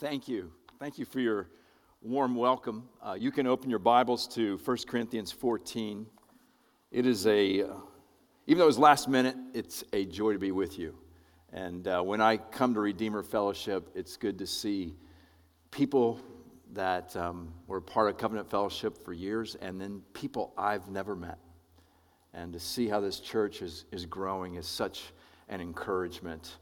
Thank you. Thank you for your warm welcome. Uh, you can open your Bibles to 1 Corinthians 14. It is a, uh, even though it was last minute, it's a joy to be with you. And uh, when I come to Redeemer Fellowship, it's good to see people that um, were part of Covenant Fellowship for years and then people I've never met. And to see how this church is, is growing is such an encouragement.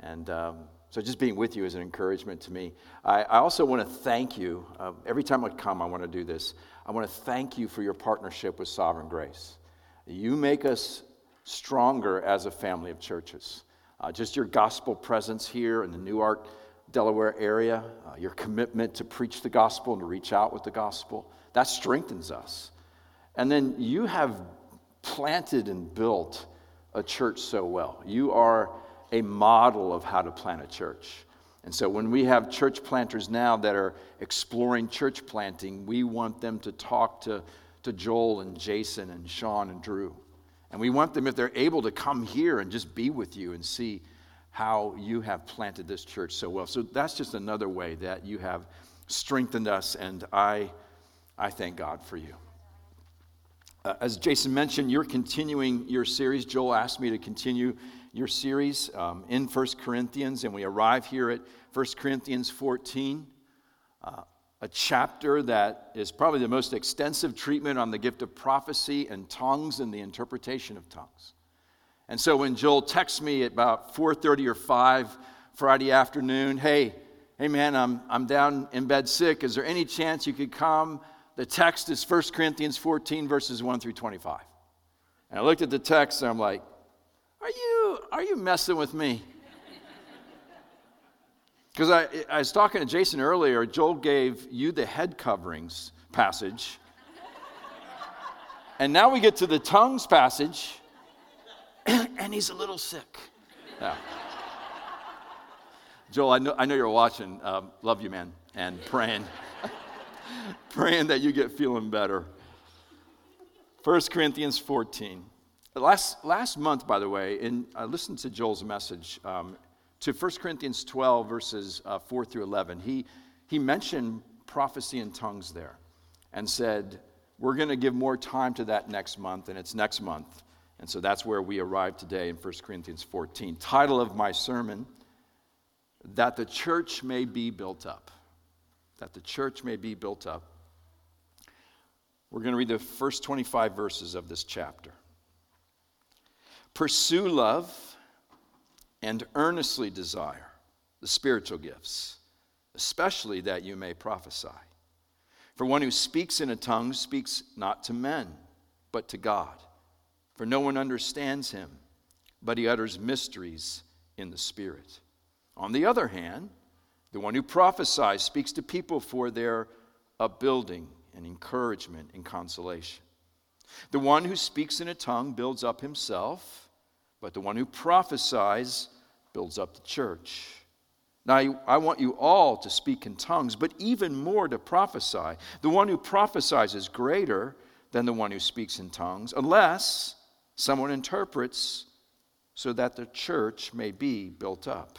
And um, so just being with you is an encouragement to me. I, I also want to thank you. Uh, every time I come, I want to do this. I want to thank you for your partnership with Sovereign Grace. You make us stronger as a family of churches. Uh, just your gospel presence here in the Newark, Delaware area, uh, your commitment to preach the gospel and to reach out with the gospel, that strengthens us. And then you have planted and built a church so well. You are a model of how to plant a church. And so when we have church planters now that are exploring church planting, we want them to talk to, to Joel and Jason and Sean and Drew. And we want them, if they're able, to come here and just be with you and see how you have planted this church so well. So that's just another way that you have strengthened us, and I, I thank God for you. Uh, as Jason mentioned, you're continuing your series. Joel asked me to continue your series um, in 1 Corinthians, and we arrive here at 1 Corinthians 14, uh, a chapter that is probably the most extensive treatment on the gift of prophecy and tongues and the interpretation of tongues. And so when Joel texts me at about 4:30 or 5 Friday afternoon, hey, hey man, I'm, I'm down in bed sick. Is there any chance you could come? The text is 1 Corinthians 14, verses 1 through 25. And I looked at the text and I'm like, are you, are you messing with me? Because I, I was talking to Jason earlier, Joel gave you the head coverings passage. And now we get to the tongues passage, and he's a little sick. Yeah. Joel, I know, I know you're watching. Um, love you, man, and praying, praying that you get feeling better. 1 Corinthians 14. Last, last month, by the way, in, I listened to Joel's message um, to 1 Corinthians 12, verses uh, 4 through 11. He, he mentioned prophecy in tongues there and said, We're going to give more time to that next month, and it's next month. And so that's where we arrive today in 1 Corinthians 14. Title of my sermon That the Church May Be Built Up. That the church may be built up. We're going to read the first 25 verses of this chapter. Pursue love and earnestly desire the spiritual gifts, especially that you may prophesy. For one who speaks in a tongue speaks not to men, but to God. For no one understands him, but he utters mysteries in the Spirit. On the other hand, the one who prophesies speaks to people for their upbuilding and encouragement and consolation. The one who speaks in a tongue builds up himself but the one who prophesies builds up the church. Now, I want you all to speak in tongues, but even more to prophesy. The one who prophesies is greater than the one who speaks in tongues, unless someone interprets so that the church may be built up.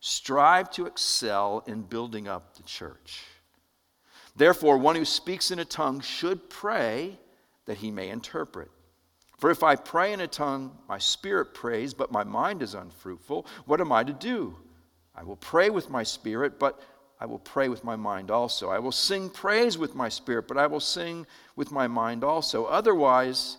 strive to excel in building up the church. Therefore, one who speaks in a tongue should pray that he may interpret. For if I pray in a tongue, my spirit prays, but my mind is unfruitful, what am I to do? I will pray with my spirit, but I will pray with my mind also. I will sing praise with my spirit, but I will sing with my mind also. Otherwise,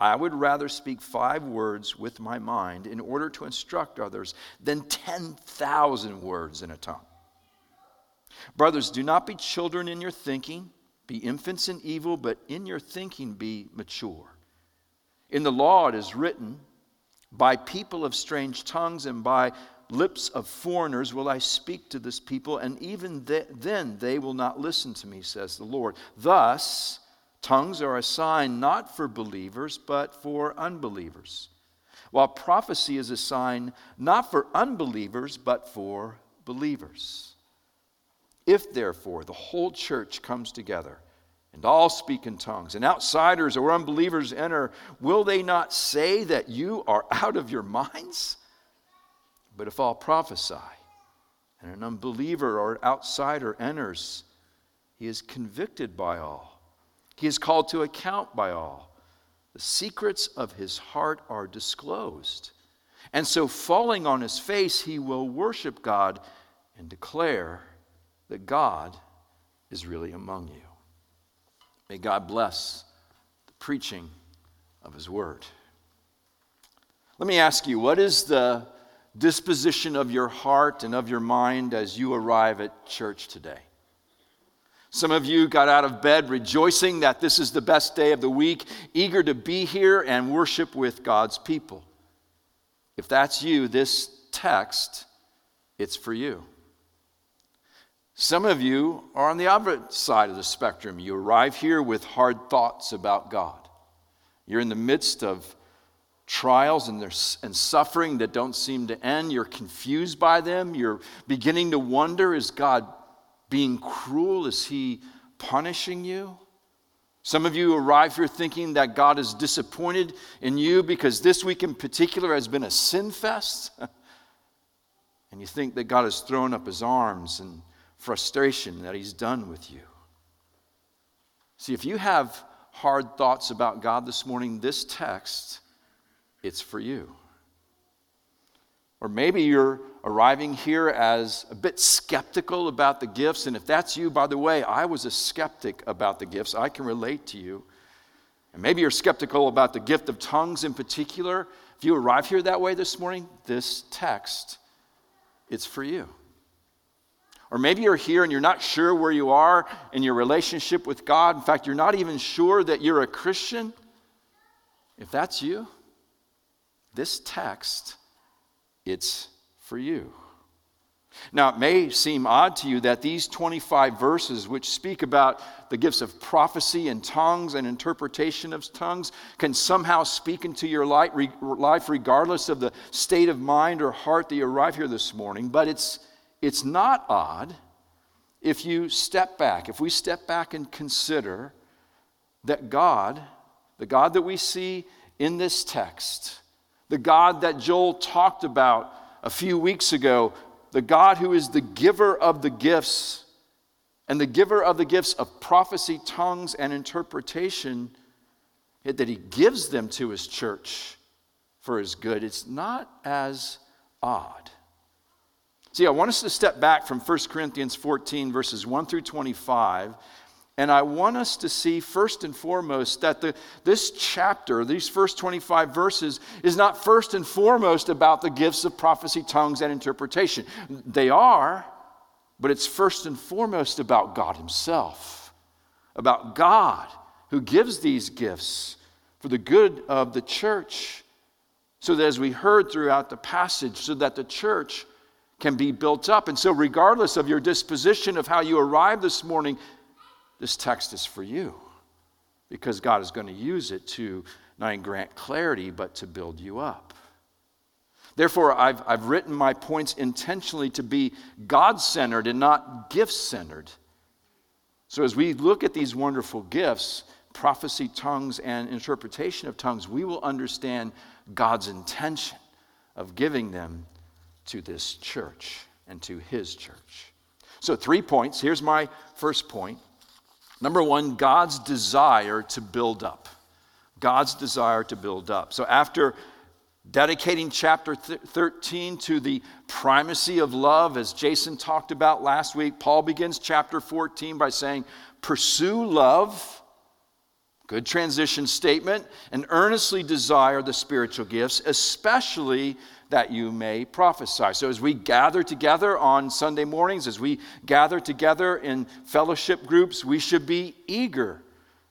I would rather speak five words with my mind in order to instruct others than 10,000 words in a tongue. Brothers, do not be children in your thinking, be infants in evil, but in your thinking be mature. In the law it is written, By people of strange tongues and by lips of foreigners will I speak to this people, and even th- then they will not listen to me, says the Lord. Thus, Tongues are a sign not for believers, but for unbelievers, while prophecy is a sign not for unbelievers, but for believers. If, therefore, the whole church comes together and all speak in tongues, and outsiders or unbelievers enter, will they not say that you are out of your minds? But if all prophesy, and an unbeliever or outsider enters, he is convicted by all he is called to account by all. The secrets of his heart are disclosed. And so, falling on his face, he will worship God and declare that God is really among you. May God bless the preaching of his word. Let me ask you, what is the disposition of your heart and of your mind as you arrive at church today? Some of you got out of bed rejoicing that this is the best day of the week, eager to be here and worship with God's people. If that's you, this text, it's for you. Some of you are on the other side of the spectrum. You arrive here with hard thoughts about God. You're in the midst of trials and, and suffering that don't seem to end. You're confused by them. You're beginning to wonder is God being cruel? Is he punishing you? Some of you arrive here thinking that God is disappointed in you because this week in particular has been a sin fest. and you think that God has thrown up his arms in frustration that he's done with you. See, if you have hard thoughts about God this morning, this text, it's for you. Or maybe you're arriving here as a bit skeptical about the gifts. And if that's you, by the way, I was a skeptic about the gifts. I can relate to you. And maybe you're skeptical about the gift of tongues in particular. If you arrive here that way this morning, this text, it's for you. Or maybe you're here and you're not sure where you are in your relationship with God. In fact, you're not even sure that you're a Christian. If that's you, this text it's for you. Now, it may seem odd to you that these 25 verses, which speak about the gifts of prophecy and tongues and interpretation of tongues, can somehow speak into your life regardless of the state of mind or heart that you arrive here this morning. But it's, it's not odd if you step back, if we step back and consider that God, the God that we see in this text, the God that Joel talked about a few weeks ago, the God who is the giver of the gifts and the giver of the gifts of prophecy, tongues, and interpretation, that he gives them to his church for his good. It's not as odd. See, I want us to step back from 1 Corinthians 14, verses 1 through 25, and I want us to see first and foremost that the, this chapter, these first 25 verses, is not first and foremost about the gifts of prophecy, tongues, and interpretation. They are, but it's first and foremost about God Himself, about God who gives these gifts for the good of the church. So that as we heard throughout the passage, so that the church can be built up. And so, regardless of your disposition of how you arrived this morning, this text is for you because God is going to use it to not only grant clarity, but to build you up. Therefore, I've, I've written my points intentionally to be God centered and not gift centered. So, as we look at these wonderful gifts, prophecy, tongues, and interpretation of tongues, we will understand God's intention of giving them to this church and to his church. So, three points. Here's my first point. Number one, God's desire to build up. God's desire to build up. So, after dedicating chapter 13 to the primacy of love, as Jason talked about last week, Paul begins chapter 14 by saying, Pursue love. Good transition statement, and earnestly desire the spiritual gifts, especially that you may prophesy. So, as we gather together on Sunday mornings, as we gather together in fellowship groups, we should be eager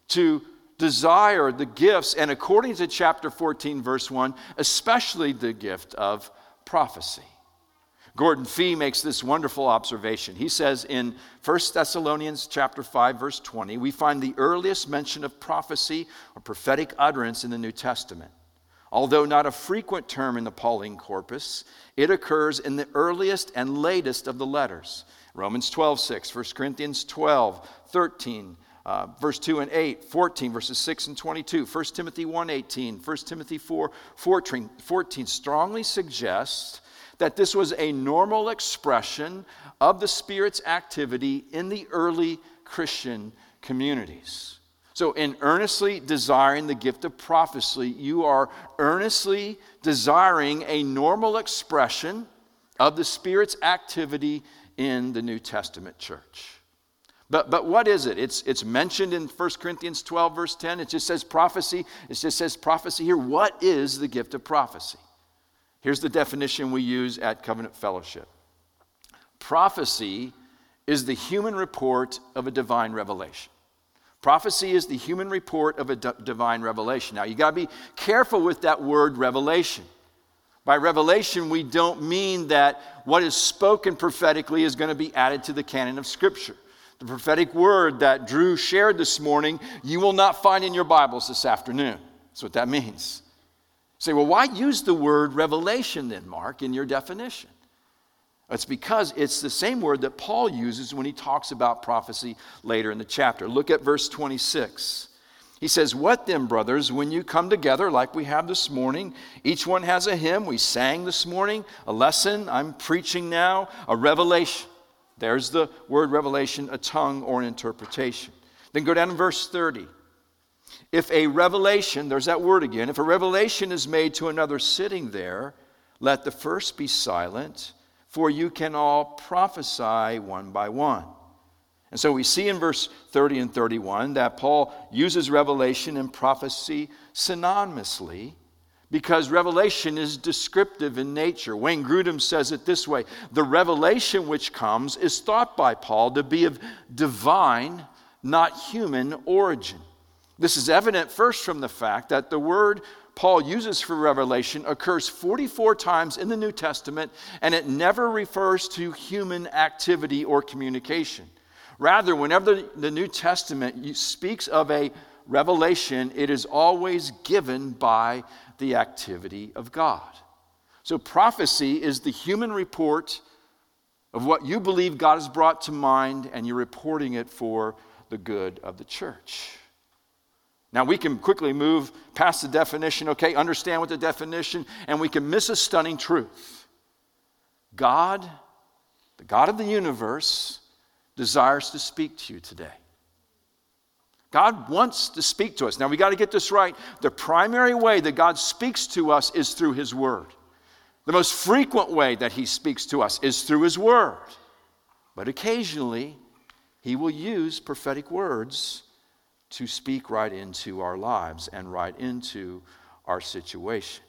to desire the gifts, and according to chapter 14, verse 1, especially the gift of prophecy. Gordon Fee makes this wonderful observation. He says in 1 Thessalonians chapter 5 verse 20, we find the earliest mention of prophecy or prophetic utterance in the New Testament. Although not a frequent term in the Pauline corpus, it occurs in the earliest and latest of the letters. Romans 12, 6, 1 Corinthians 12, 13, uh, verse 2 and 8, 14, verses 6 and 22, 1 Timothy 1, 18, 1 Timothy 4, 14, 14 strongly suggests that this was a normal expression of the Spirit's activity in the early Christian communities. So, in earnestly desiring the gift of prophecy, you are earnestly desiring a normal expression of the Spirit's activity in the New Testament church. But, but what is it? It's, it's mentioned in 1 Corinthians 12, verse 10. It just says prophecy. It just says prophecy here. What is the gift of prophecy? Here's the definition we use at Covenant Fellowship prophecy is the human report of a divine revelation. Prophecy is the human report of a d- divine revelation. Now, you got to be careful with that word revelation. By revelation, we don't mean that what is spoken prophetically is going to be added to the canon of Scripture. The prophetic word that Drew shared this morning, you will not find in your Bibles this afternoon. That's what that means. You say, well, why use the word revelation then, Mark, in your definition? It's because it's the same word that Paul uses when he talks about prophecy later in the chapter. Look at verse 26. He says, What then, brothers, when you come together like we have this morning? Each one has a hymn we sang this morning, a lesson I'm preaching now, a revelation. There's the word revelation, a tongue or an interpretation. Then go down to verse 30. If a revelation, there's that word again, if a revelation is made to another sitting there, let the first be silent for you can all prophesy one by one. And so we see in verse 30 and 31 that Paul uses revelation and prophecy synonymously because revelation is descriptive in nature. Wayne Grudem says it this way The revelation which comes is thought by Paul to be of divine, not human origin. This is evident first from the fact that the word Paul uses for revelation occurs 44 times in the New Testament, and it never refers to human activity or communication. Rather, whenever the New Testament speaks of a revelation, it is always given by the activity of God. So, prophecy is the human report of what you believe God has brought to mind, and you're reporting it for the good of the church. Now, we can quickly move past the definition, okay, understand what the definition, and we can miss a stunning truth. God, the God of the universe, desires to speak to you today. God wants to speak to us. Now, we got to get this right. The primary way that God speaks to us is through His Word. The most frequent way that He speaks to us is through His Word. But occasionally, He will use prophetic words to speak right into our lives and right into our situation.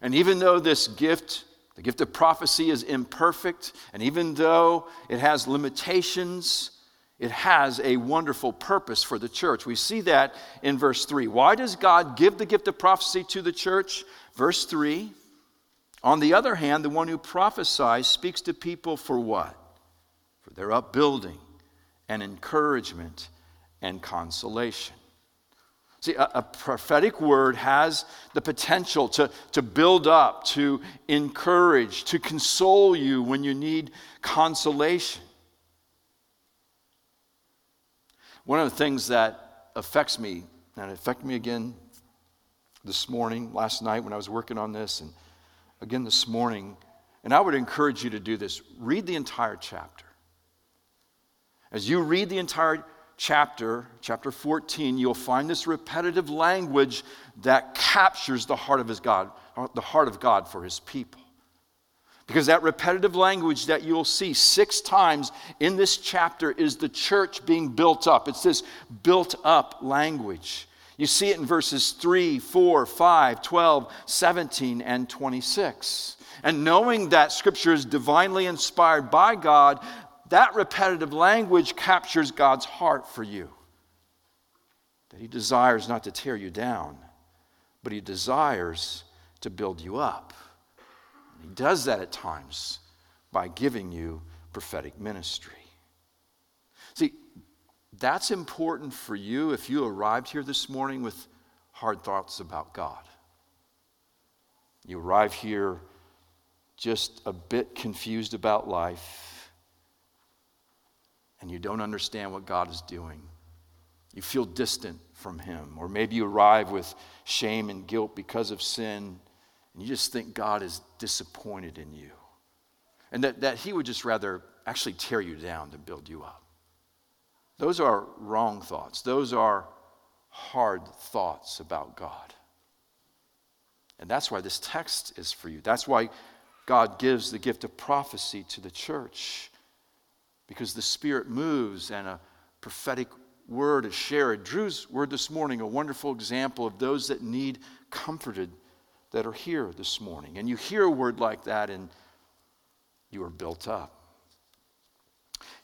And even though this gift, the gift of prophecy, is imperfect, and even though it has limitations, it has a wonderful purpose for the church. We see that in verse 3. Why does God give the gift of prophecy to the church? Verse 3 On the other hand, the one who prophesies speaks to people for what? For their upbuilding and encouragement and consolation. See, a, a, prophetic word has the potential to, to build up, to encourage, to console you when you need consolation. One of the things that affects me, and it affected me again this morning, last night when I was working on this, and again this morning, and I would encourage you to do this read the entire chapter. As you read the entire chapter, chapter 14, you'll find this repetitive language that captures the heart of his God, the heart of God for his people. Because that repetitive language that you'll see six times in this chapter is the church being built up. It's this built up language. You see it in verses 3, 4, 5, 12, 17, and 26. And knowing that scripture is divinely inspired by God, that repetitive language captures God's heart for you. That He desires not to tear you down, but He desires to build you up. He does that at times by giving you prophetic ministry. See, that's important for you if you arrived here this morning with hard thoughts about God. You arrive here just a bit confused about life, and you don't understand what God is doing. You feel distant from Him, or maybe you arrive with shame and guilt because of sin, and you just think God is disappointed in you, and that, that He would just rather actually tear you down than build you up. Those are wrong thoughts. Those are hard thoughts about God. And that's why this text is for you. That's why God gives the gift of prophecy to the church, because the Spirit moves and a prophetic word is shared. Drew's word this morning, a wonderful example of those that need comforted that are here this morning. And you hear a word like that and you are built up.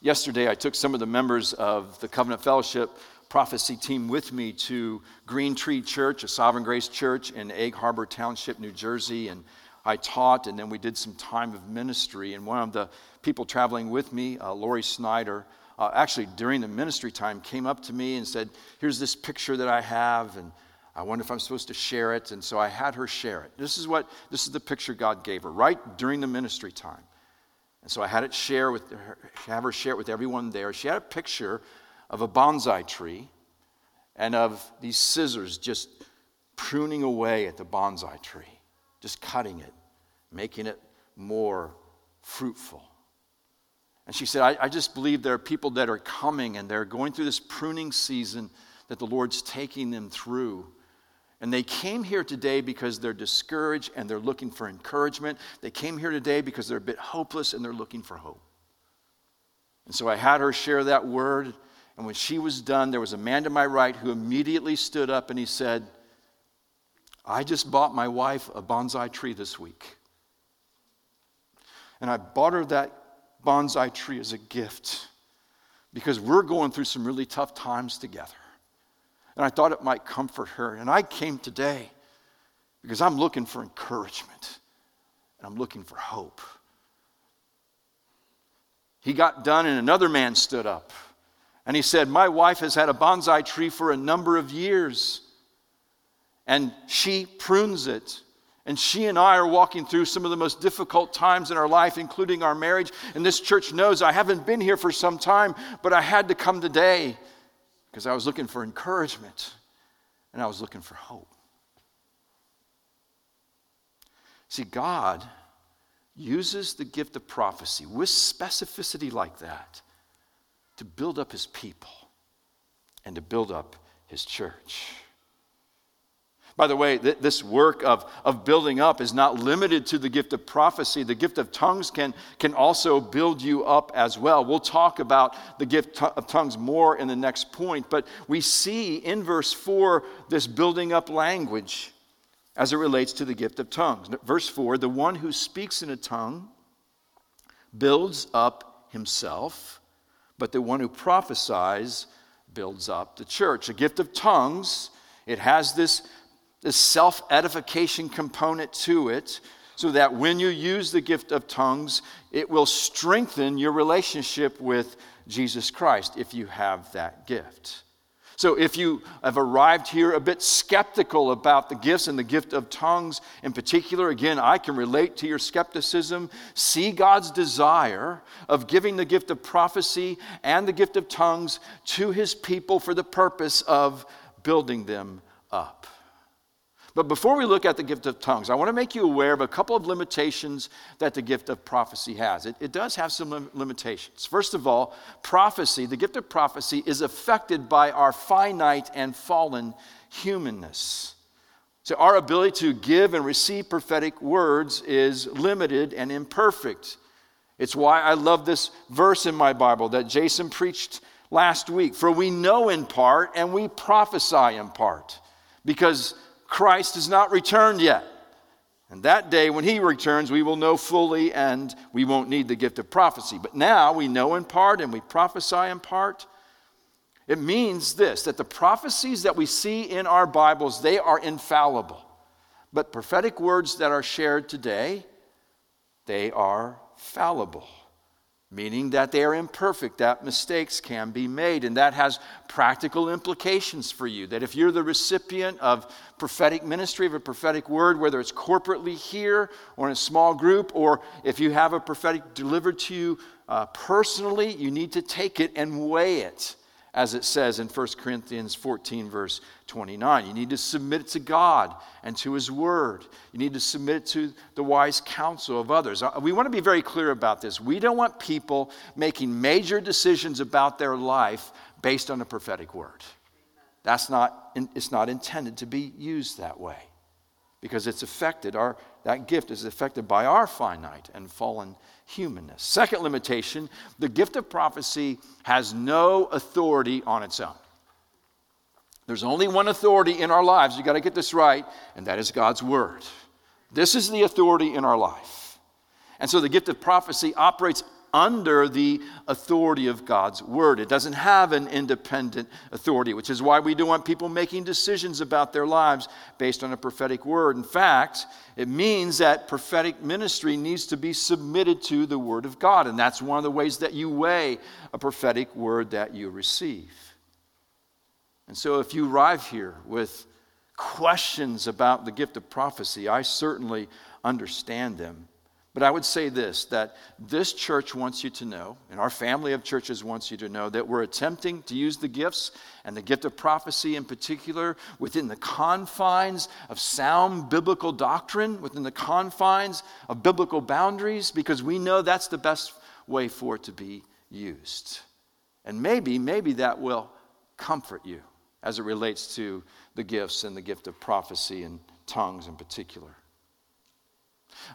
Yesterday, I took some of the members of the Covenant Fellowship prophecy team with me to Green Tree Church, a Sovereign Grace church in Egg Harbor Township, New Jersey. And I taught, and then we did some time of ministry. And one of the people traveling with me, uh, Lori Snyder, uh, actually during the ministry time came up to me and said, Here's this picture that I have, and I wonder if I'm supposed to share it. And so I had her share it. This is what this is the picture God gave her right during the ministry time. And so I had it share with her, have her share it with everyone there. She had a picture of a bonsai tree and of these scissors just pruning away at the bonsai tree, just cutting it, making it more fruitful. And she said, I, I, just believe there are people that are coming and they're going through this pruning season that the Lord's taking them through. And they came here today because they're discouraged and they're looking for encouragement. They came here today because they're a bit hopeless and they're looking for hope. And so I had her share that word. And when she was done, there was a man to my right who immediately stood up and he said, I just bought my wife a bonsai tree this week. And I bought her that bonsai tree as a gift because we're going through some really tough times together and I thought it might comfort her. And I came today because I'm looking for encouragement and I'm looking for hope. He got done, and another man stood up and he said, My wife has had a bonsai tree for a number of years, and she prunes it. And she and I are walking through some of the most difficult times in our life, including our marriage. And this church knows I haven't been here for some time, but I had to come today because I was looking for encouragement and I was looking for hope. See, God uses the gift of prophecy with specificity like that to build up his people and to build up his church. By the way, th- this work of, of building up is not limited to the gift of prophecy. The gift of tongues can, can also build you up as well. We'll talk about the gift of tongues more in the next point, but we see in verse 4 this building up language as it relates to the gift of tongues. Verse 4 the one who speaks in a tongue builds up himself, but the one who prophesies builds up the church. A gift of tongues, it has this this self edification component to it so that when you use the gift of tongues, it will strengthen your relationship with Jesus Christ if you have that gift. So, if you have arrived here a bit skeptical about the gifts and the gift of tongues in particular, again, I can relate to your skepticism. See God's desire of giving the gift of prophecy and the gift of tongues to his people for the purpose of building them up. But before we look at the gift of tongues, I want to make you aware of a couple of limitations that the gift of prophecy has. It, it does have some lim- limitations. First of all, prophecy, the gift of prophecy, is affected by our finite and fallen humanness. So, our ability to give and receive prophetic words is limited and imperfect. It's why I love this verse in my Bible that Jason preached last week. For we know in part and we prophesy in part. Because Christ has not returned yet. And that day, when he returns, we will know fully and we won't need the gift of prophecy. But now we know in part and we prophesy in part. It means this that the prophecies that we see in our Bibles, they are infallible. But prophetic words that are shared today, they are fallible meaning that they are imperfect, that mistakes can be made. And that has practical implications for you. That if you're the recipient of prophetic ministry, of a prophetic word, whether it's corporately here or in a small group, or if you have a prophetic delivered to you uh, personally, you need to take it and weigh it as it says in 1 Corinthians 14, verse 29. You need to submit it to God and to His Word. You need to submit it to the wise counsel of others. Uh, we want to be very clear about this. We don't want people making major decisions about their life based on a prophetic word. That's not, it's not intended to be used that way because it's affected, our, that gift is affected by our finite and fallen humanness. Second limitation the gift of prophecy has no authority on its own. There's only one authority in our lives. You got to get this right, and that is God's word. This is the authority in our life. And so the gift of prophecy operates under the authority of God's word. It doesn't have an independent authority, which is why we don't want people making decisions about their lives based on a prophetic word. In fact, it means that prophetic ministry needs to be submitted to the word of God, and that's one of the ways that you weigh a prophetic word that you receive. And so if you arrive here with questions about the gift of prophecy, I certainly understand them. But I would say this that this church wants you to know, and our family of churches wants you to know, that we're attempting to use the gifts and the gift of prophecy in particular within the confines of sound biblical doctrine, within the confines of biblical boundaries, because we know that's the best way for it to be used. And maybe, maybe that will comfort you as it relates to the gifts and the gift of prophecy and tongues in particular.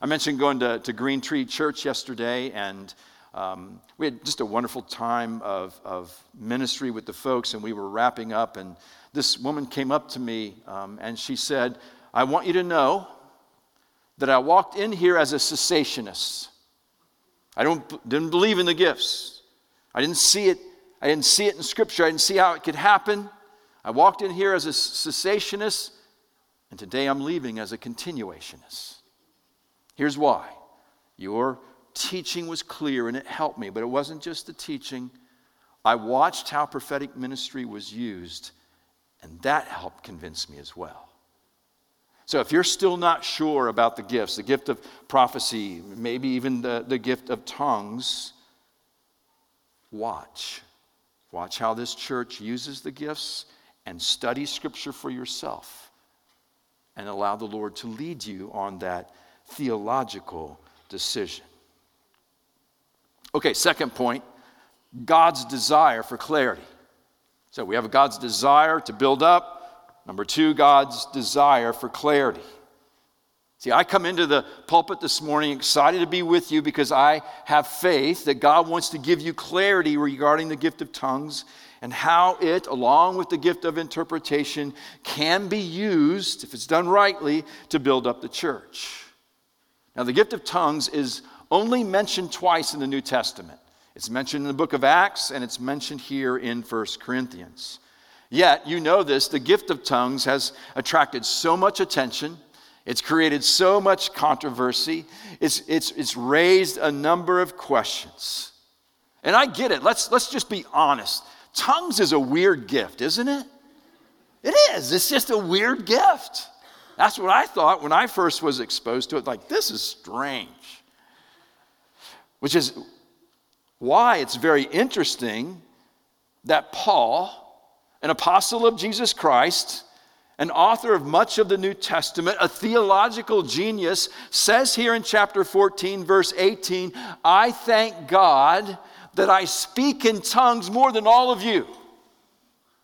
I mentioned going to, to Green Tree Church yesterday, and um, we had just a wonderful time of, of ministry with the folks, and we were wrapping up. And this woman came up to me um, and she said, I want you to know that I walked in here as a cessationist. I don't, didn't believe in the gifts. I didn't see it. I didn't see it in Scripture. I didn't see how it could happen. I walked in here as a cessationist, and today I'm leaving as a continuationist. Here's why your teaching was clear and it helped me, but it wasn't just the teaching. I watched how prophetic ministry was used, and that helped convince me as well. So, if you're still not sure about the gifts, the gift of prophecy, maybe even the, the gift of tongues, watch. Watch how this church uses the gifts and study Scripture for yourself and allow the Lord to lead you on that theological decision. Okay, second point God's desire for clarity. So we have God's desire to build up. Number two, God's desire for clarity. See, I come into the pulpit this morning excited to be with you because I have faith that God wants to give you clarity regarding the gift of tongues and how it, along with the gift of interpretation, can be used, if it's done rightly, to build up the church. Now, the gift of tongues is only mentioned twice in the New Testament. It's mentioned in the book of Acts and it's mentioned here in 1 Corinthians. Yet, you know this, the gift of tongues has attracted so much attention. It's created so much controversy. It's, it's, it's raised a number of questions. And I get it. Let's, let's just be honest. Tongues is a weird gift, isn't it? It is. It's just a weird gift. That's what I thought when I first was exposed to it. Like, this is strange. Which is why it's very interesting that Paul, an apostle of Jesus Christ, an author of much of the New Testament, a theological genius, says here in chapter 14, verse 18, I thank God that I speak in tongues more than all of you.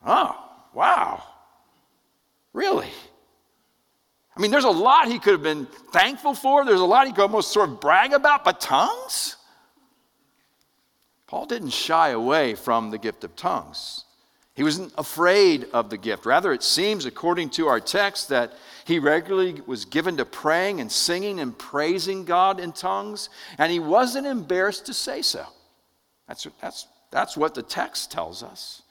Oh, wow. Really? I mean, there's a lot he could have been thankful for. There's a lot he could almost sort of brag about, but tongues? Paul didn't shy away from the gift of tongues. He wasn't afraid of the gift. Rather, it seems, according to our text, that he regularly was given to praying and singing and praising God in tongues, and he wasn't embarrassed to say so. That's, that's, that's what the text tells us.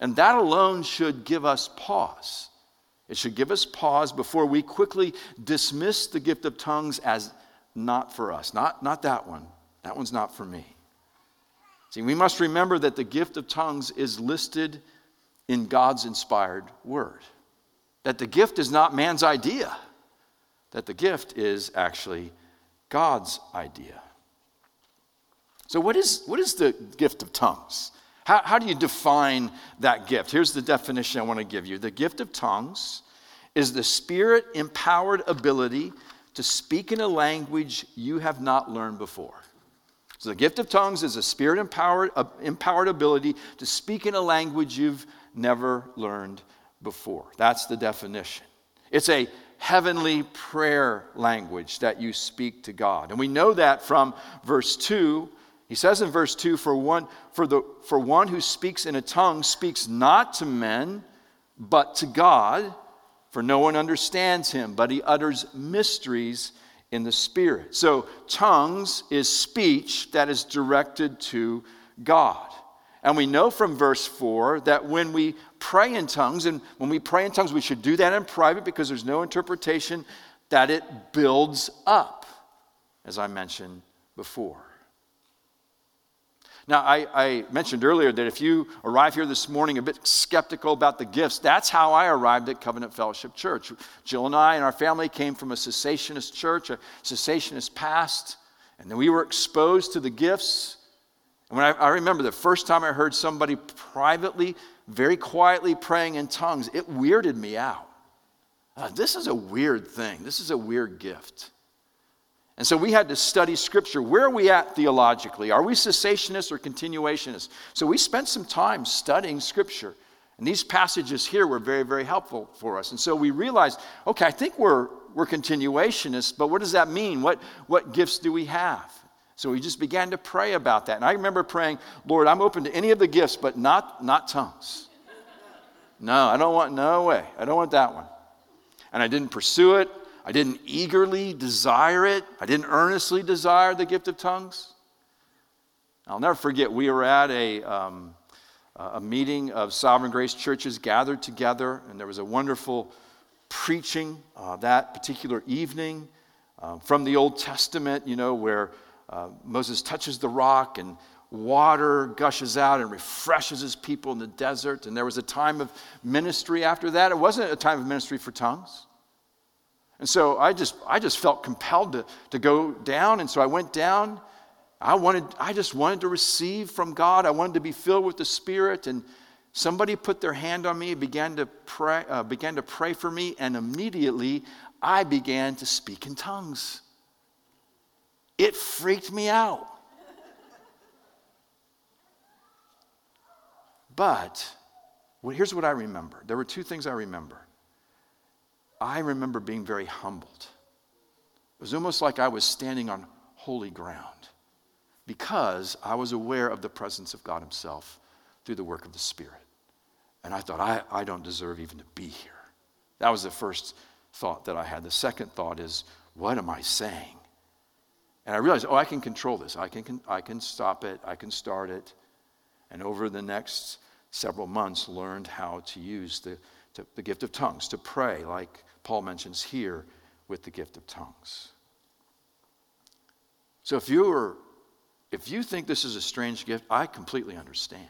And that alone should give us pause. It should give us pause before we quickly dismiss the gift of tongues as not for us. Not, not that one. That one's not for me. See, we must remember that the gift of tongues is listed in God's inspired word. That the gift is not man's idea, that the gift is actually God's idea. So, what is, what is the gift of tongues? How, how do you define that gift? Here's the definition I want to give you the gift of tongues is the spirit empowered ability to speak in a language you have not learned before. So, the gift of tongues is a spirit empowered, uh, empowered ability to speak in a language you've never learned before. That's the definition. It's a heavenly prayer language that you speak to God. And we know that from verse 2. He says in verse 2 for one, for, the, for one who speaks in a tongue speaks not to men, but to God, for no one understands him, but he utters mysteries in the Spirit. So, tongues is speech that is directed to God. And we know from verse 4 that when we pray in tongues, and when we pray in tongues, we should do that in private because there's no interpretation, that it builds up, as I mentioned before. Now, I, I, mentioned earlier that if you arrive here this morning a bit skeptical about the gifts, that's how I arrived at Covenant Fellowship Church. Jill and I and our family came from a cessationist church, a cessationist past, and then we were exposed to the gifts. And when I, I remember the first time I heard somebody privately, very quietly praying in tongues, it weirded me out. Uh, this is a weird thing, this is a weird gift. And so we had to study scripture. Where are we at theologically? Are we cessationists or continuationists? So we spent some time studying scripture. And these passages here were very, very helpful for us. And so we realized, okay, I think we're, we're continuationists, but what does that mean? What, what gifts do we have? So we just began to pray about that. And I remember praying, Lord, I'm open to any of the gifts, but not, not tongues. No, I don't want, no way. I don't want that one. And I didn't pursue it. I didn't eagerly desire it. I didn't earnestly desire the gift of tongues. I'll never forget, we were at a, um, a meeting of Sovereign Grace churches gathered together, and there was a wonderful preaching uh, that particular evening uh, from the Old Testament, you know, where uh, Moses touches the rock and water gushes out and refreshes his people in the desert. And there was a time of ministry after that. It wasn't a time of ministry for tongues. And so I just, I just felt compelled to, to go down. And so I went down. I, wanted, I just wanted to receive from God. I wanted to be filled with the Spirit. And somebody put their hand on me, began to pray, uh, began to pray for me, and immediately I began to speak in tongues. It freaked me out. But well, here's what I remember. There were two things I remember. I remember being very humbled. It was almost like I was standing on holy ground because I was aware of the presence of God Himself through the work of the Spirit. And I thought, I, I don't deserve even to be here. That was the first thought that I had. The second thought is, what am I saying? And I realized, oh, I can control this. I can, I can stop it. I can start it. And over the next several months, learned how to use the, to, the gift of tongues, to pray like Paul mentions here with the gift of tongues. So if you are if you think this is a strange gift, I completely understand.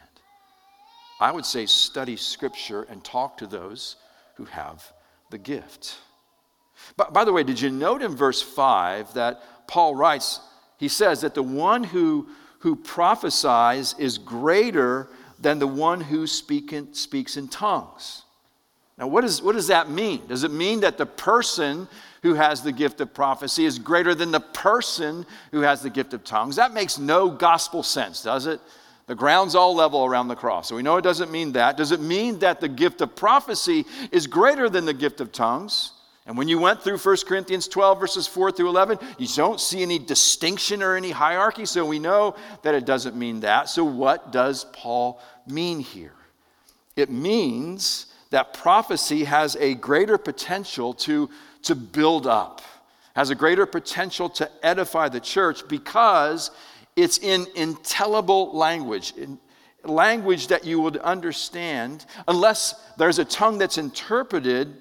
I would say study Scripture and talk to those who have the gift. But by the way, did you note in verse 5 that Paul writes, he says that the one who, who prophesies is greater than the one who speak in, speaks in tongues. Now, what, is, what does that mean? Does it mean that the person who has the gift of prophecy is greater than the person who has the gift of tongues? That makes no gospel sense, does it? The ground's all level around the cross. So we know it doesn't mean that. Does it mean that the gift of prophecy is greater than the gift of tongues? And when you went through 1 Corinthians 12, verses 4 through 11, you don't see any distinction or any hierarchy, so we know that it doesn't mean that. So, what does Paul mean here? It means that prophecy has a greater potential to, to build up, has a greater potential to edify the church because it's in intelligible language. In, language that you would understand, unless there's a tongue that's interpreted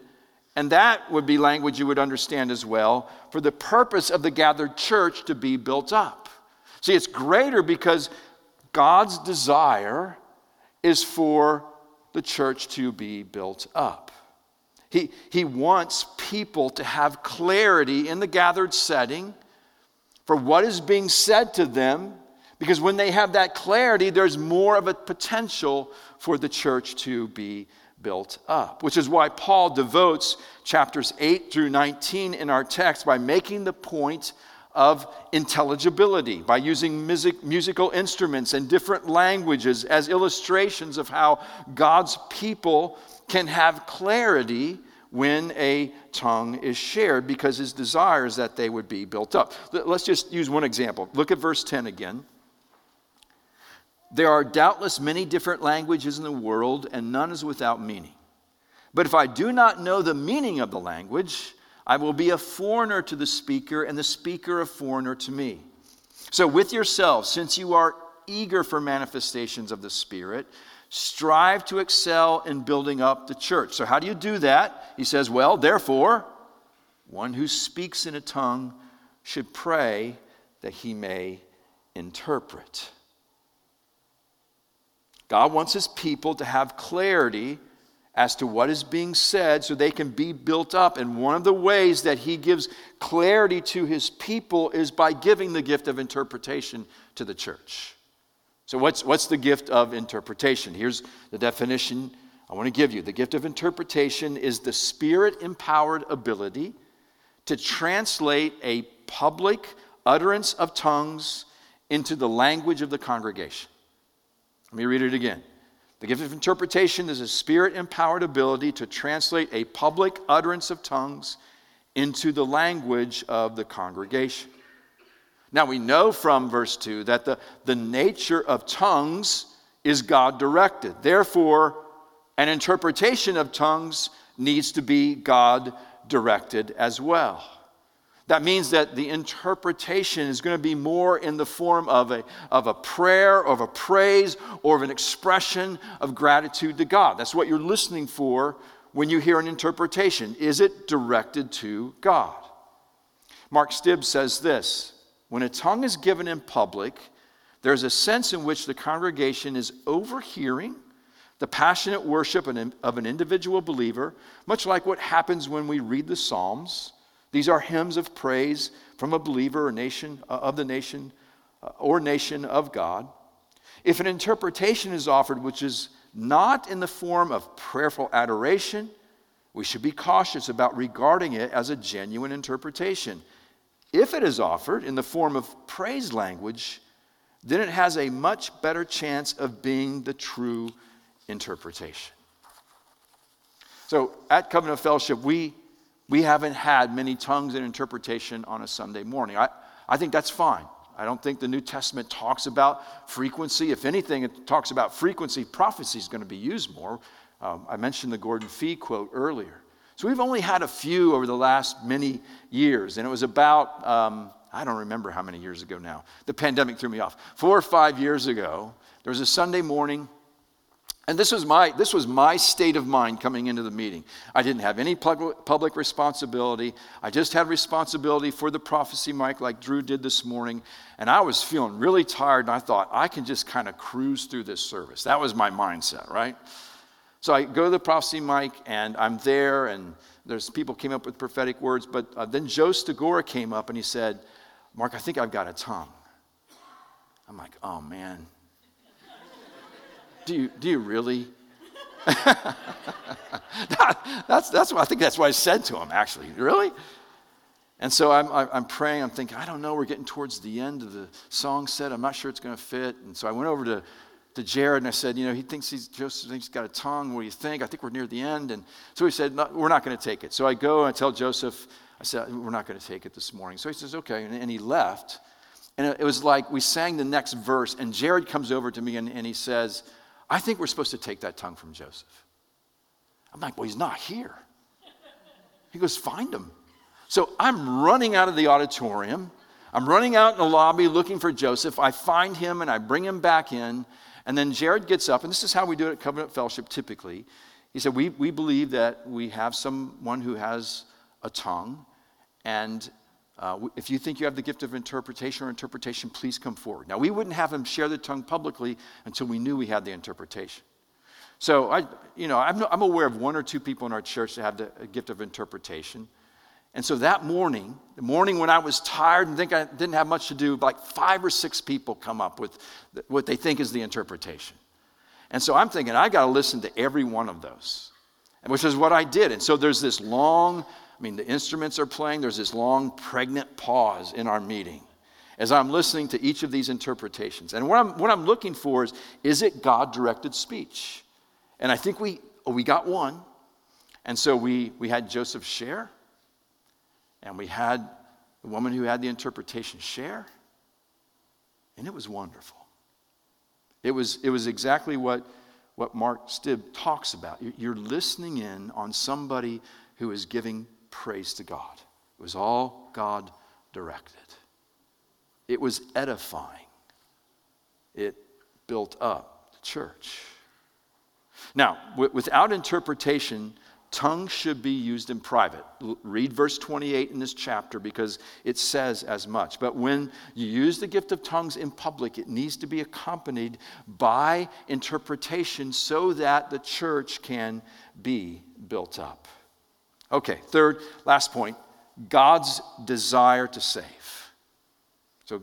and that would be language you would understand as well for the purpose of the gathered church to be built up. See, it's greater because God's desire is for the church to be built up. He, he wants people to have clarity in the gathered setting for what is being said to them, because when they have that clarity, there's more of a potential for the church to be built up. Which is why Paul devotes chapters 8 through 19 in our text by making the point of intelligibility, by using music, musical instruments and different languages as illustrations of how God's people can have clarity when a tongue is shared because his desire is that they would be built up. Let's just use one example. Look at verse 10 again. There are doubtless many different languages in the world, and none is without meaning. But if I do not know the meaning of the language, I will be a foreigner to the speaker, and the speaker a foreigner to me. So, with yourselves, since you are eager for manifestations of the Spirit, strive to excel in building up the church. So, how do you do that? He says, Well, therefore, one who speaks in a tongue should pray that he may interpret. God wants his people to have clarity as to what is being said so they can be built up. And one of the ways that he gives clarity to his people is by giving the gift of interpretation to the church. So, what's, what's the gift of interpretation? Here's the definition I want to give you. The gift of interpretation is the spirit empowered ability to translate a public utterance of tongues into the language of the congregation. Let me read it again. The gift of interpretation is a spirit empowered ability to translate a public utterance of tongues into the language of the congregation. Now we know from verse 2 that the, the nature of tongues is God directed. Therefore, an interpretation of tongues needs to be God directed as well. That means that the interpretation is going to be more in the form of a, of a prayer, or of a praise, or of an expression of gratitude to God. That's what you're listening for when you hear an interpretation. Is it directed to God? Mark Stibbe says this When a tongue is given in public, there's a sense in which the congregation is overhearing the passionate worship of an individual believer, much like what happens when we read the Psalms these are hymns of praise from a believer or nation uh, of the nation uh, or nation of God. If an interpretation is offered which is not in the form of prayerful adoration, we should be cautious about regarding it as a genuine interpretation. If it is offered in the form of praise language, then it has a much better chance of being the true interpretation. So at Covenant Fellowship, we we haven't had many tongues and interpretation on a Sunday morning. I, I think that's fine. I don't think the New Testament talks about frequency. If anything, it talks about frequency. Prophecy is going to be used more. Um, I mentioned the Gordon Fee quote earlier. So we've only had a few over the last many years, and it was about, um, I don't remember how many years ago now. The pandemic threw me off. Four or five years ago, there was a Sunday morning And this was my this was my state of mind coming into the meeting. I didn't have any public responsibility. I just had responsibility for the prophecy mic like Drew did this morning, and I was feeling really tired and I thought I can just kind of cruise through this service. That was my mindset, right? So I go to the prophecy mic and I'm there and there's people came up with prophetic words, but uh, then Joe Stagora came up and he said, "Mark, I think I've got a tongue." I'm like, "Oh man, do you, do you really? that's, that's what I think that's what I said to him, actually. Really? And so I'm, I'm praying, I'm thinking, I don't know, we're getting towards the end of the song set. I'm not sure it's going to fit. And so I went over to, to Jared and I said, you know, he thinks he's, Joseph thinks he's got a tongue. What do you think? I think we're near the end. And so he said, no, we're not going to take it. So I go and I tell Joseph, I said, we're not going to take it this morning. So he says, okay. And, and he left. And it, it was like we sang the next verse. And Jared comes over to me and, and he says, I think we're supposed to take that tongue from Joseph. I'm like, well, he's not here. He goes, find him. So I'm running out of the auditorium. I'm running out in the lobby looking for Joseph. I find him and I bring him back in. And then Jared gets up, and this is how we do it at Covenant Fellowship typically. He said, We, we believe that we have someone who has a tongue, and uh, if you think you have the gift of interpretation or interpretation, please come forward. Now, we wouldn't have him share the tongue publicly until we knew we had the interpretation. So, I, you know, I'm, I'm aware of one or two people in our church that have the gift of interpretation. And so that morning, the morning when I was tired and think I didn't have much to do, like five or six people come up with what they think is the interpretation. And so I'm thinking, I got to listen to every one of those, which is what I did. And so there's this long I mean, the instruments are playing, there's this long, pregnant pause in our meeting as I'm listening to each of these interpretations. And what I'm, what I'm looking for is is it God directed speech? And I think we, oh, we got one. And so we, we had Joseph share, and we had the woman who had the interpretation share, and it was wonderful. It was, it was exactly what, what Mark Stibbe talks about. You're listening in on somebody who is giving praise to God. It was all God directed. It was edifying. It built up the church. Now, w- without interpretation, tongues should be used in private. L- read verse 28 in this chapter because it says as much. But when you use the gift of tongues in public, it needs to be accompanied by interpretation so that the church can be built up. Okay, third, last point God's desire to save. So,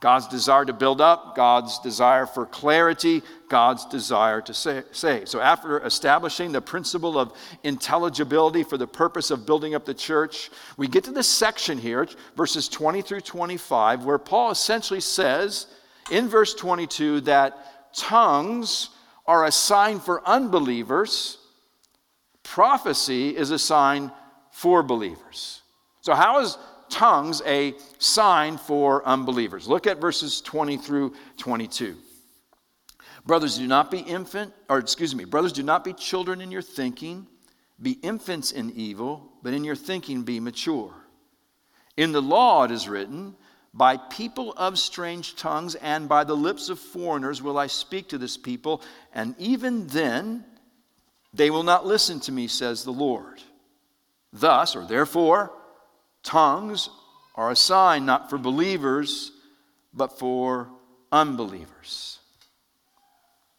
God's desire to build up, God's desire for clarity, God's desire to save. So, after establishing the principle of intelligibility for the purpose of building up the church, we get to this section here, verses 20 through 25, where Paul essentially says in verse 22 that tongues are a sign for unbelievers prophecy is a sign for believers. So, how is tongues a sign for unbelievers? Look at verses 20 through 22. Brothers, do not be infant, or excuse me, brothers, do not be children in your thinking, be infants in evil, but in your thinking be mature. In the law it is written, by people of strange tongues and by the lips of foreigners will I speak to this people, and even then they will not listen to me, says the Lord. Thus, or therefore, tongues are a sign not for believers, but for unbelievers.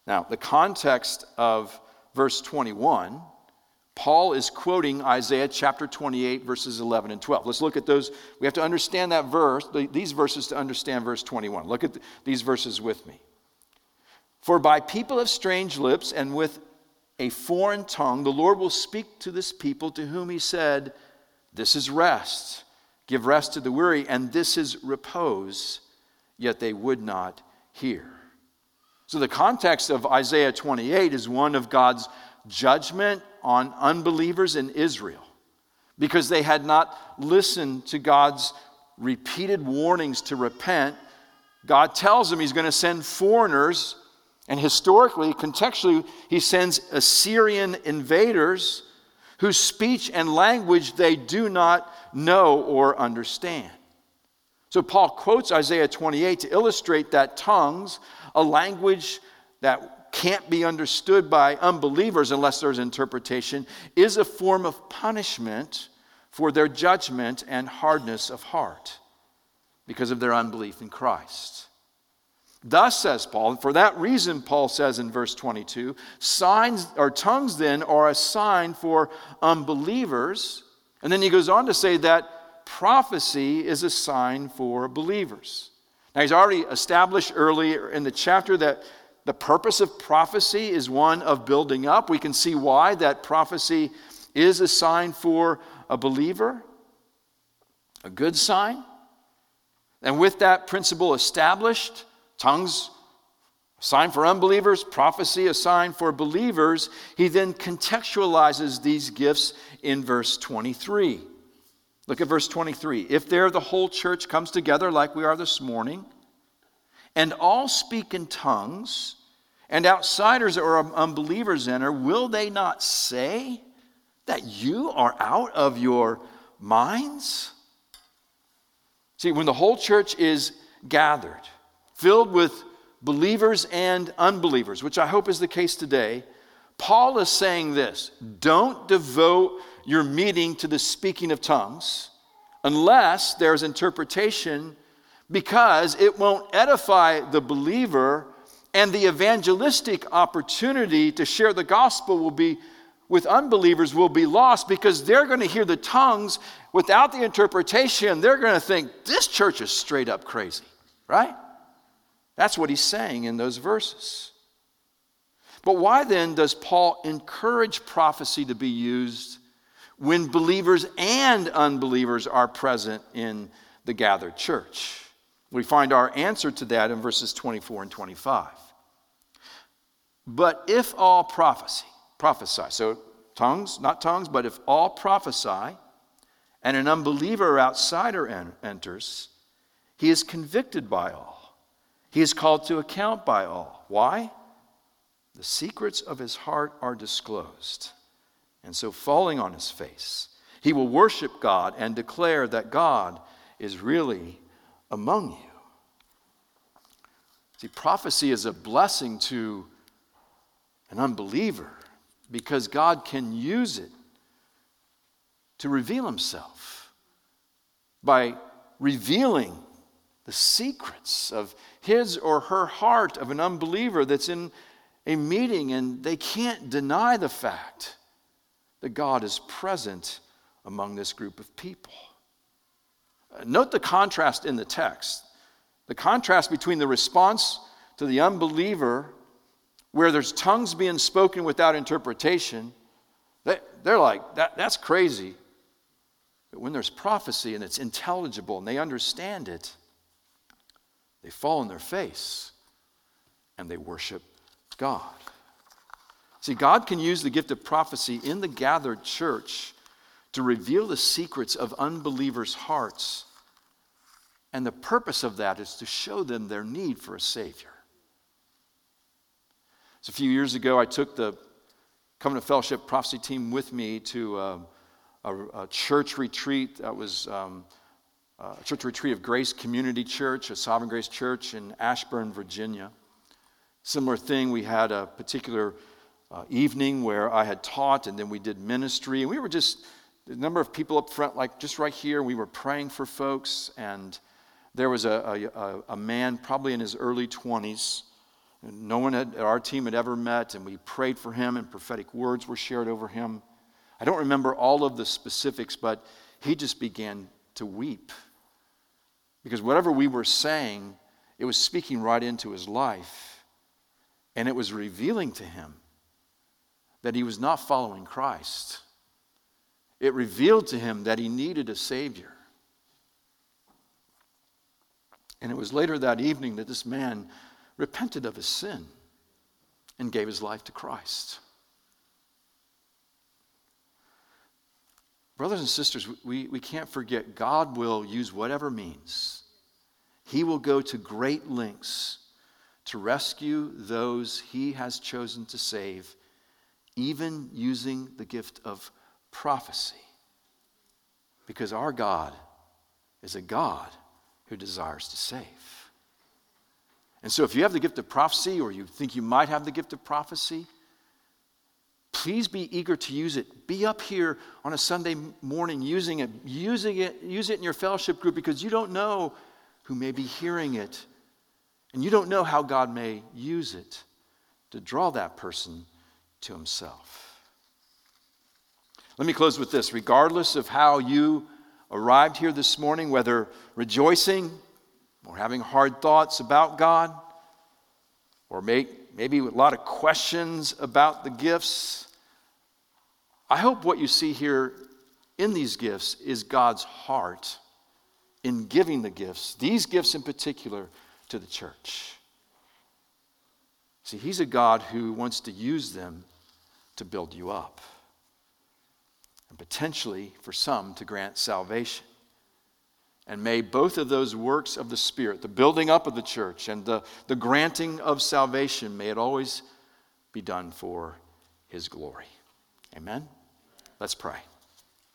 Now, the context of verse 21, Paul is quoting Isaiah chapter 28, verses 11 and 12. Let's look at those. We have to understand that verse, these verses to understand verse 21. Look at these verses with me. For by people of strange lips and with a foreign tongue, the Lord will speak to this people to whom he said, This is rest. Give rest to the weary, and this is repose. Yet they would not hear. So, the context of Isaiah 28 is one of God's judgment on unbelievers in Israel because they had not listened to God's repeated warnings to repent. God tells them He's going to send foreigners and historically, contextually, he sends Assyrian invaders whose speech and language they do not know or understand. So Paul quotes Isaiah 28 to illustrate that tongues, a language that can't be understood by unbelievers unless there's interpretation, is a form of punishment for their judgment and hardness of heart because of their unbelief in Christ. Thus says Paul, and for that reason, Paul says in verse 22 signs or tongues then are a sign for unbelievers. And then he goes on to say that prophecy is a sign for believers. Now, he's already established earlier in the chapter that the purpose of prophecy is one of building up. We can see why that prophecy is a sign for a believer, a good sign. And with that principle established, tongues, a sign for unbelievers, prophecy, a sign for believers, he then contextualizes these gifts in verse 23. Look at verse 23. If there the whole church comes together like we are this morning, and all speak in tongues, and outsiders or unbelievers enter, will they not say that you are out of your minds? See, when the whole church is gathered, filled with believers and unbelievers, which I hope is the case today, Paul is saying this don't devote your meeting to the speaking of tongues unless there's interpretation, because it won't edify the believer, and the evangelistic opportunity to share the gospel will be with unbelievers will be lost because they're going to hear the tongues without the interpretation. They're going to think this church is straight up crazy, right? That's what he's saying in those verses. But why then does Paul encourage prophecy to be used when believers and unbelievers are present in the gathered church? We find our answer to that in verses 24 and 25. But if all prophecy, prophesy. So, tongues, not tongues, but if all prophesy and an unbeliever or outsider en- enters, he is convicted by all. He is called to account by all. Why? The secrets of his heart are disclosed. And so, falling on his face, he will worship God and declare that God is really among you. See, prophecy is a blessing to an unbeliever because God can use it to reveal himself by revealing the secrets of his or her heart of an unbeliever that's in a meeting and they can't deny the fact that God is present among this group of people. Uh, note the contrast in the text. The contrast between the response to the unbeliever where there's tongues being spoken without interpretation, they, they're like, that, that's crazy. But when there's prophecy and it's intelligible and they understand it, they fall on their face and they worship God. See, God can use the gift of prophecy in the gathered church to reveal the secrets of unbelievers' hearts. And the purpose of that is to show them their need for a Savior. So a few years ago, I took the Covenant Fellowship prophecy team with me to uh, a, a, church retreat that was um, a church retreat of Grace Community Church, a Sovereign Grace Church in Ashburn, Virginia. Similar thing, we had a particular uh, evening where I had taught, and then we did ministry, and we were just a number of people up front, like just right here. We were praying for folks, and there was a, a, a man, probably in his early 20s, no one at our team had ever met, and we prayed for him, and prophetic words were shared over him. I don't remember all of the specifics, but he just began to weep. Because whatever we were saying, it was speaking right into his life. And it was revealing to him that he was not following Christ. It revealed to him that he needed a Savior. And it was later that evening that this man repented of his sin and gave his life to Christ. Brothers and sisters, we, we can't forget God will use whatever means. He will go to great lengths to rescue those he has chosen to save, even using the gift of prophecy. Because our God is a God who desires to save. And so, if you have the gift of prophecy or you think you might have the gift of prophecy, please be eager to use it. Be up here on a Sunday morning using it, using it, use it in your fellowship group because you don't know who may be hearing it. And you don't know how God may use it to draw that person to himself. Let me close with this. Regardless of how you arrived here this morning, whether rejoicing or having hard thoughts about God, or make, maybe a lot of questions about the gifts, I hope what you see here in these gifts is God's heart in giving the gifts, these gifts in particular, to the church. See, He's a God who wants to use them to build you up and potentially, for some, to grant salvation. And may both of those works of the Spirit, the building up of the church and the, the granting of salvation, may it always be done for His glory. Amen? Let's pray.